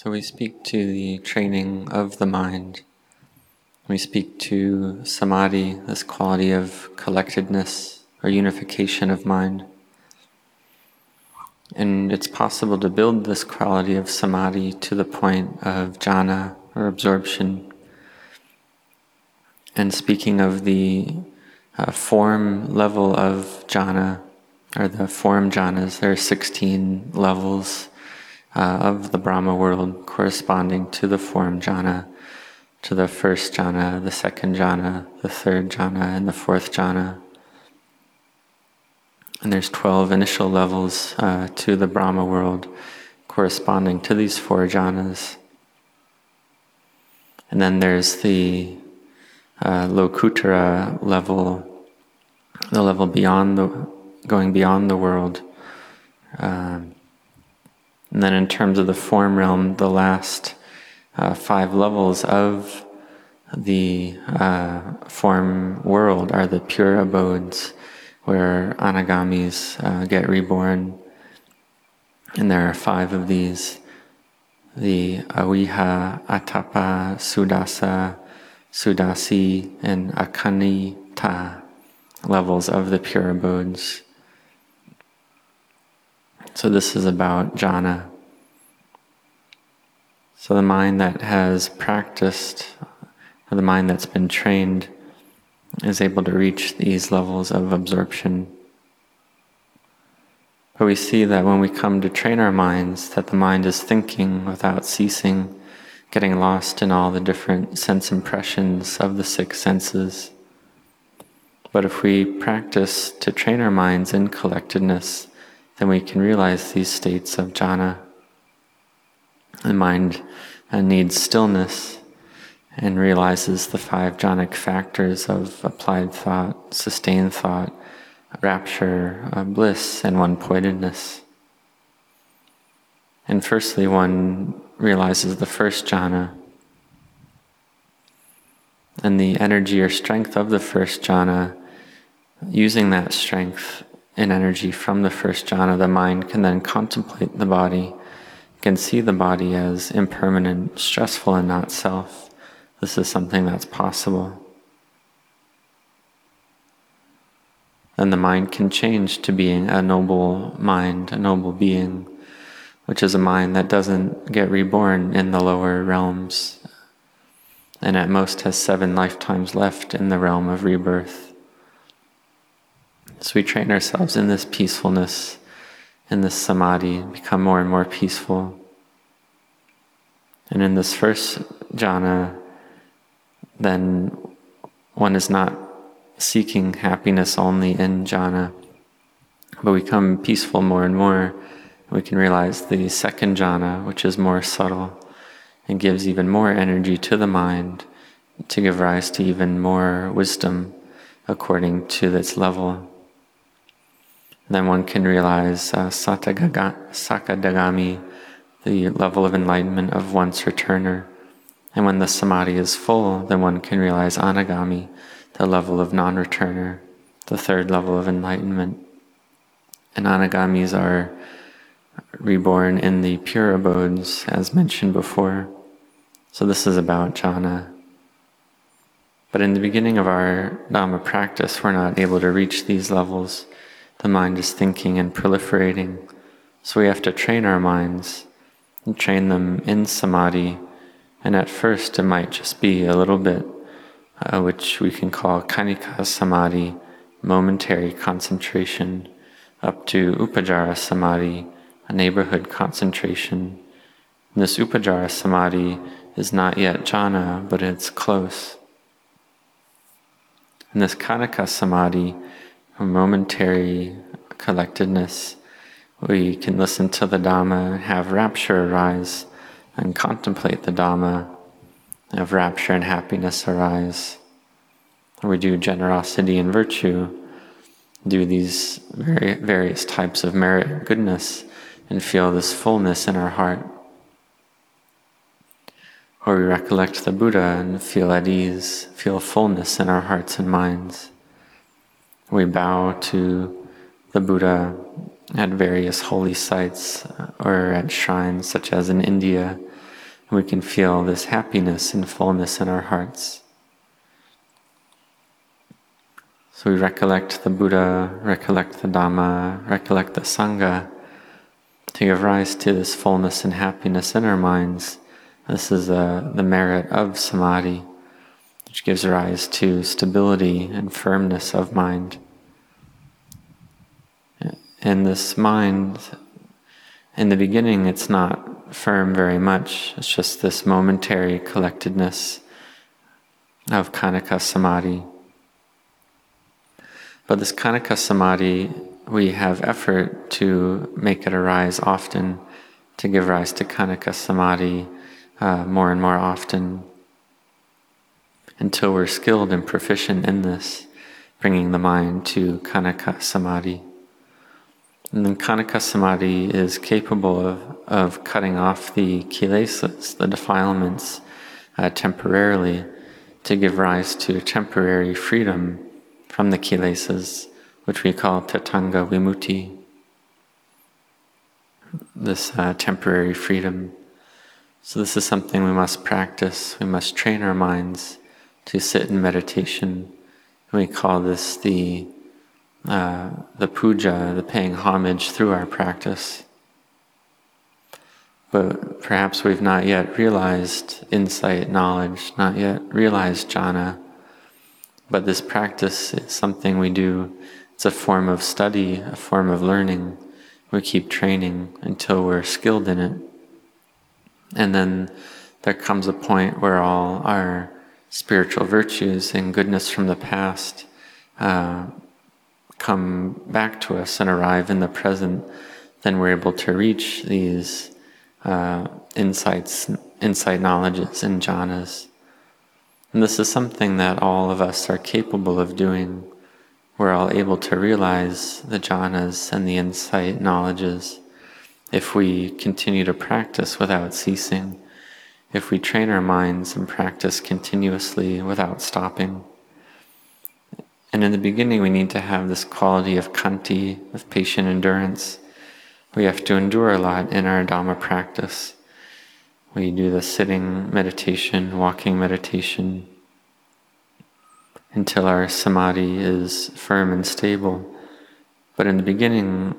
So we speak to the training of the mind. We speak to samadhi, this quality of collectedness or unification of mind. And it's possible to build this quality of samadhi to the point of jhana or absorption. And speaking of the uh, form level of jhana, or the form jhanas, there are 16 levels uh, of the Brahma world corresponding to the form jhana, to the first jhana, the second jhana, the third jhana, and the fourth jhana. And there's 12 initial levels uh, to the Brahma world corresponding to these four jhanas. And then there's the uh, Lokuttara level, the level beyond the, going beyond the world. Um, and then, in terms of the form realm, the last uh, five levels of the uh, form world are the pure abodes where anagamis uh, get reborn. And there are five of these the aviha, atappa, sudassa, sudassi, and akanittha levels of the pure abodes. So, this is about jhana. So, the mind that has practiced, the mind that's been trained, is able to reach these levels of absorption. But we see that when we come to train our minds, that the mind is thinking without ceasing, getting lost in all the different sense impressions of the six senses. But if we practice to train our minds in collectedness, then we can realize these states of jhana. The mind needs stillness and realizes the five jhanic factors of applied thought, sustained thought, rapture, uh, bliss, and one pointedness. And firstly, one realizes the first jhana. And the energy or strength of the first jhana, using that strength and energy from the first jhana, the mind can then contemplate the body, can see the body as impermanent, stressful, and not self. This is something that's possible. Then the mind can change to being a noble mind, a noble being, which is a mind that doesn't get reborn in the lower realms, and at most has seven lifetimes left in the realm of rebirth. So we train ourselves in this peacefulness, in this samadhi, become more and more peaceful. And in this first jhana, then one is not seeking happiness only in jhana, but we become peaceful more and more. We can realize the second jhana, which is more subtle and gives even more energy to the mind to give rise to even more wisdom according to its level then one can realize uh, Sakadagami, the level of enlightenment of once returner. And when the samadhi is full, then one can realize Anagami, the level of non returner, the third level of enlightenment. And Anagamis are reborn in the pure abodes, as mentioned before. So this is about jhana. But in the beginning of our Dhamma practice, we're not able to reach these levels the mind is thinking and proliferating. So we have to train our minds and train them in samadhi. And at first, it might just be a little bit, uh, which we can call khanika samadhi, momentary concentration, up to upacara samadhi, a neighborhood concentration. And this upacara samadhi is not yet jhana, but it's close. And this khanika samadhi a momentary collectedness. We can listen to the Dhamma, have rapture arise, and contemplate the Dhamma, have rapture and happiness arise. We do generosity and virtue, do these very, various types of merit and goodness, and feel this fullness in our heart. Or we recollect the Buddha and feel at ease, feel fullness in our hearts and minds. We bow to the Buddha at various holy sites uh, or at shrines, such as in India, we can feel this happiness and fullness in our hearts. So we recollect the Buddha, recollect the Dhamma, recollect the Sangha to give rise to this fullness and happiness in our minds. This is uh, the merit of samadhi, which gives rise to stability and firmness of mind. And this mind, in the beginning, it's not firm very much. It's just this momentary collectedness of Khanika Samadhi. But this Khanika Samadhi we have effort to make it arise often, to give rise to Khanika Samadhi uh, more and more often, until we're skilled and proficient in this, bringing the mind to Khanika Samadhi. And then Khanika Samadhi is capable of, of cutting off the kilesas, the defilements, uh, temporarily to give rise to temporary freedom from the kilesas which we call Tadanga Vimutti, this uh, temporary freedom. So, this is something we must practice. We must train our minds to sit in meditation. We call this the, uh, the puja, the paying homage through our practice. But perhaps we've not yet realized insight, knowledge, not yet realized jhana. But this practice is something we do it's a form of study, a form of learning. We keep training until we're skilled in it. And then there comes a point where all our spiritual virtues and goodness from the past uh, come back to us and arrive in the present. Then we're able to reach these uh, insights, insight knowledges and jhanas. And this is something that all of us are capable of doing we're all able to realize the jhanas and the insight knowledges if we continue to practice without ceasing, if we train our minds and practice continuously without stopping. And in the beginning, we need to have this quality of khanti, of patient endurance. We have to endure a lot in our Dhamma practice. We do the sitting meditation, walking meditation, until our samadhi is firm and stable. But in the beginning,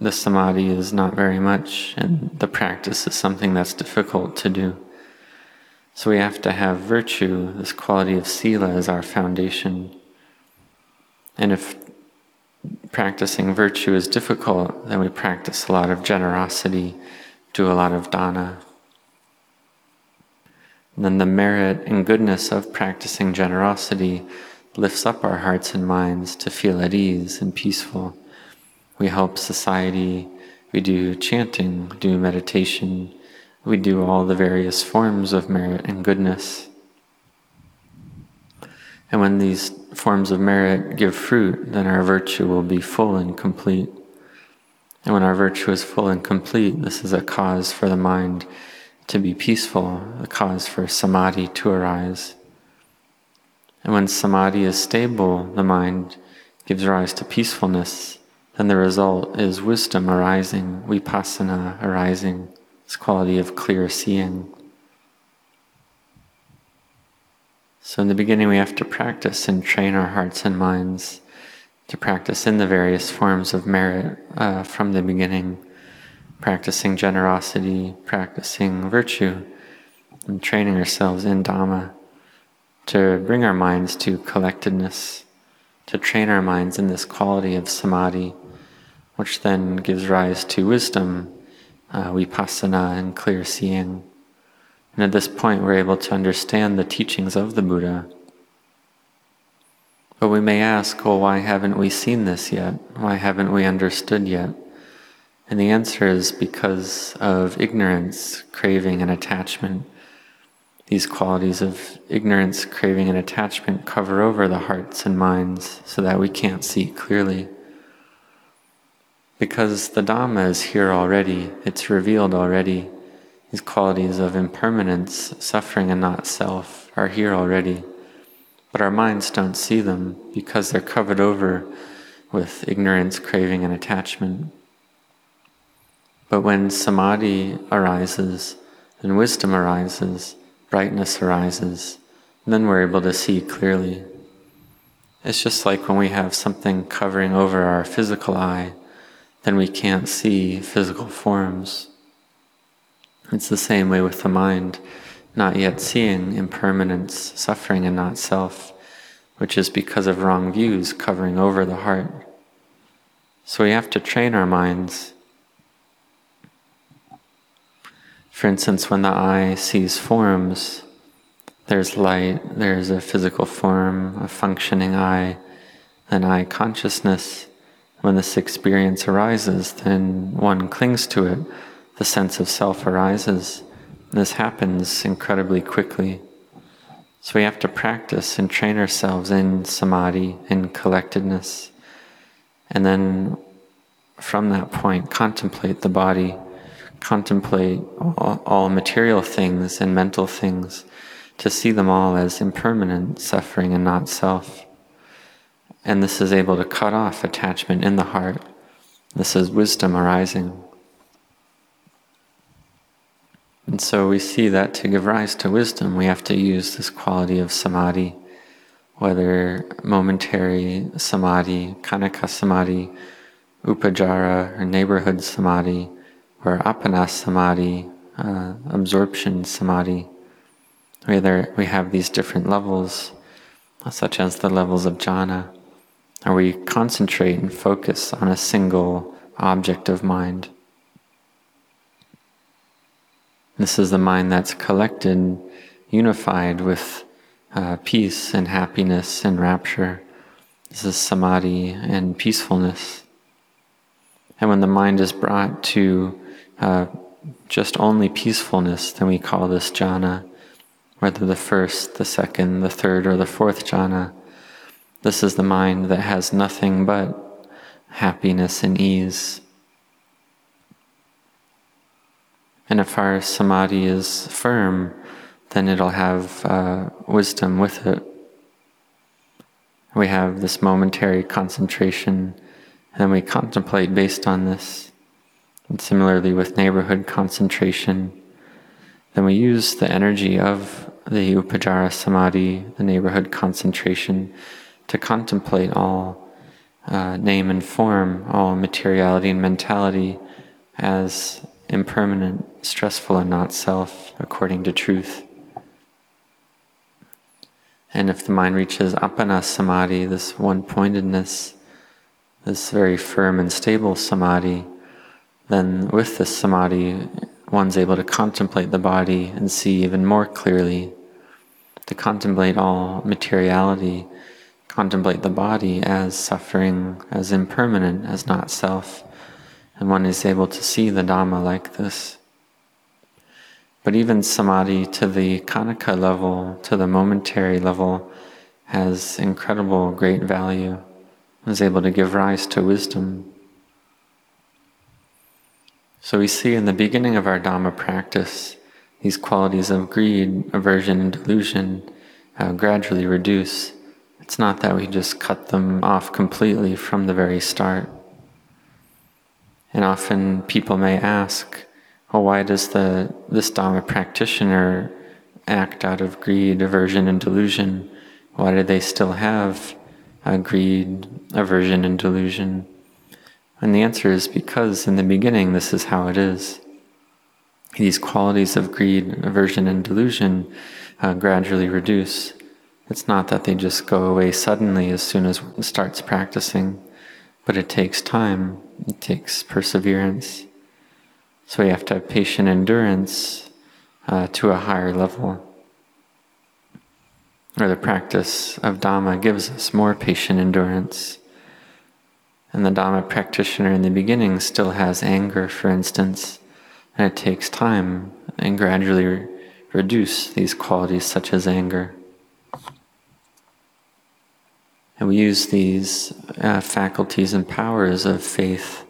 the samadhi is not very much, and the practice is something that's difficult to do. So we have to have virtue, this quality of sila, as our foundation. And if practicing virtue is difficult, then we practice a lot of generosity, do a lot of dana. And then the merit and goodness of practicing generosity lifts up our hearts and minds to feel at ease and peaceful. We help society, we do chanting, do meditation, we do all the various forms of merit and goodness. And when these forms of merit give fruit, then our virtue will be full and complete. And when our virtue is full and complete, this is a cause for the mind to be peaceful, a cause for samadhi to arise. And when samadhi is stable, the mind gives rise to peacefulness, then the result is wisdom arising, vipassana arising, this quality of clear seeing. So, in the beginning, we have to practice and train our hearts and minds to practice in the various forms of merit uh, from the beginning, practicing generosity, practicing virtue, and training ourselves in Dhamma to bring our minds to collectedness, to train our minds in this quality of samadhi, which then gives rise to wisdom, uh, vipassana, and clear seeing. And at this point, we're able to understand the teachings of the Buddha. But we may ask, well, why haven't we seen this yet? Why haven't we understood yet? And the answer is because of ignorance, craving, and attachment. These qualities of ignorance, craving, and attachment cover over the hearts and minds so that we can't see clearly. Because the Dhamma is here already, it's revealed already. These qualities of impermanence, suffering, and not self are here already. But our minds don't see them because they're covered over with ignorance, craving, and attachment. But when samadhi arises, then wisdom arises, brightness arises, then we're able to see clearly. It's just like when we have something covering over our physical eye, then we can't see physical forms. It's the same way with the mind, not yet seeing impermanence, suffering, and not self, which is because of wrong views covering over the heart. So we have to train our minds. For instance, when the eye sees forms, there's light, there's a physical form, a functioning eye, an eye consciousness. When this experience arises, then one clings to it. The sense of self arises. This happens incredibly quickly. So we have to practice and train ourselves in samadhi, in collectedness. And then from that point, contemplate the body, contemplate all, all material things and mental things to see them all as impermanent, suffering, and not self. And this is able to cut off attachment in the heart. This is wisdom arising. And so we see that to give rise to wisdom, we have to use this quality of samadhi, whether momentary samadhi, khanika samadhi, upacara, or neighborhood samadhi, or appana samadhi, uh, absorption samadhi. Whether we have these different levels, such as the levels of jhana, or we concentrate and focus on a single object of mind. This is the mind that's collected, unified with uh, peace and happiness and rapture. This is samadhi and peacefulness. And when the mind is brought to uh, just only peacefulness, then we call this jhana whether the first, the second, the third, or the fourth jhana. This is the mind that has nothing but happiness and ease. And if our samadhi is firm, then it'll have uh, wisdom with it. We have this momentary concentration, and we contemplate based on this. And similarly with neighborhood concentration, then we use the energy of the Upacara Samadhi, the neighborhood concentration, to contemplate all uh, name and form, all materiality and mentality as impermanent, stressful, and not self, according to truth. And if the mind reaches appana samadhi, this one pointedness, this very firm and stable samadhi, then with this samadhi, one's able to contemplate the body and see even more clearly, to contemplate all materiality, contemplate the body as suffering, as impermanent, as not self, and one is able to see the Dhamma like this. But even samadhi to the khanika level, to the momentary level, has incredible great value, is able to give rise to wisdom. So we see in the beginning of our Dhamma practice, these qualities of greed, aversion, and delusion uh, gradually reduce. It's not that we just cut them off completely from the very start. And often people may ask, well, why does the, this Dhamma practitioner act out of greed, aversion, and delusion? Why do they still have greed, aversion, and delusion? And the answer is because in the beginning, this is how it is. These qualities of greed, aversion, and delusion uh, gradually reduce. It's not that they just go away suddenly as soon as one starts practicing, but it takes time, it takes perseverance. So we have to have patient endurance uh, to a higher level. Or the practice of Dhamma gives us more patient endurance. And the Dhamma practitioner in the beginning still has anger, for instance, and it takes time and gradually re- reduce these qualities such as anger. And we use these uh, faculties and powers of faith,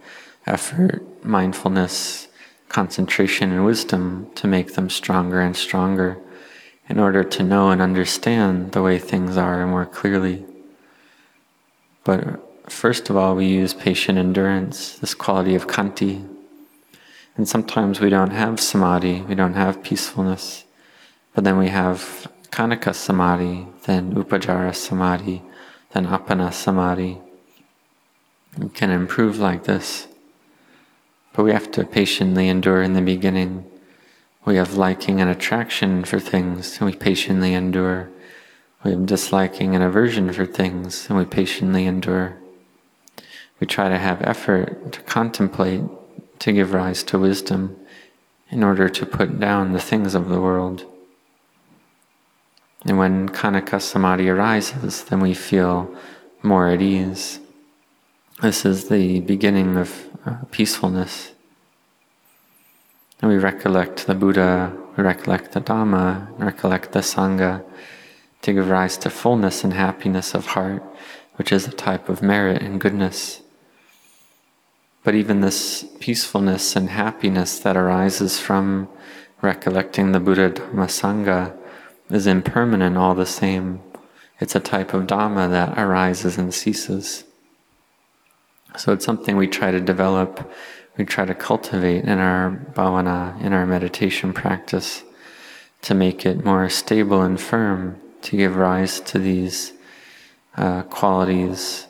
effort, mindfulness, concentration, and wisdom to make them stronger and stronger in order to know and understand the way things are more clearly. But First of all, we use patient endurance, this quality of khanti. And sometimes we don't have samadhi, we don't have peacefulness, but then we have Khanika samadhi, then upacara samadhi, then Appana samadhi. We can improve like this. But we have to patiently endure in the beginning. We have liking and attraction for things, and we patiently endure. We have disliking and aversion for things, and we patiently endure. We try to have effort to contemplate, to give rise to wisdom, in order to put down the things of the world. And when Khanika Samadhi arises, then we feel more at ease. This is the beginning of uh, peacefulness. And we recollect the Buddha, we recollect the Dhamma, recollect the Sangha to give rise to fullness and happiness of heart, which is a type of merit and goodness. But even this peacefulness and happiness that arises from recollecting the Buddha Dhamma Sangha is impermanent all the same. It's a type of Dhamma that arises and ceases. So it's something we try to develop, we try to cultivate in our bhavana, in our meditation practice, to make it more stable and firm, to give rise to these uh, qualities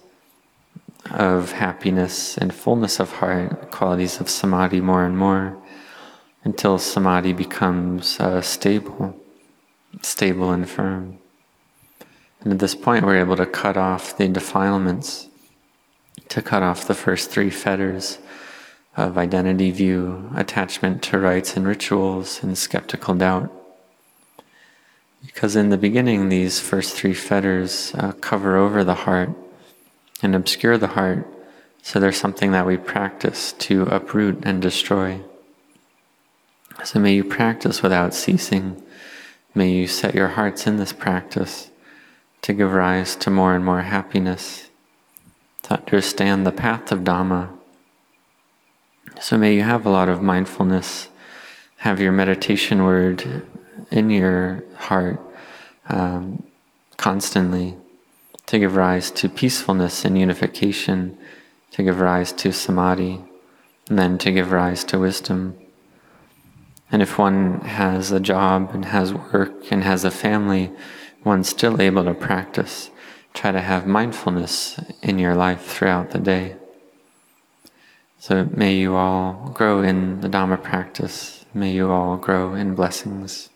of happiness and fullness of heart, qualities of samadhi more and more, until samadhi becomes uh, stable, stable and firm. And at this point, we're able to cut off the defilements to cut off the first three fetters of identity view, attachment to rites and rituals, and skeptical doubt. Because in the beginning, these first three fetters uh, cover over the heart and obscure the heart, so there's something that we practice to uproot and destroy. So may you practice without ceasing. May you set your hearts in this practice to give rise to more and more happiness to understand the path of Dhamma. So may you have a lot of mindfulness, have your meditation word in your heart um, constantly to give rise to peacefulness and unification, to give rise to samadhi, and then to give rise to wisdom. And if one has a job and has work and has a family, one's still able to practice try to have mindfulness in your life throughout the day. So may you all grow in the Dhamma practice. May you all grow in blessings.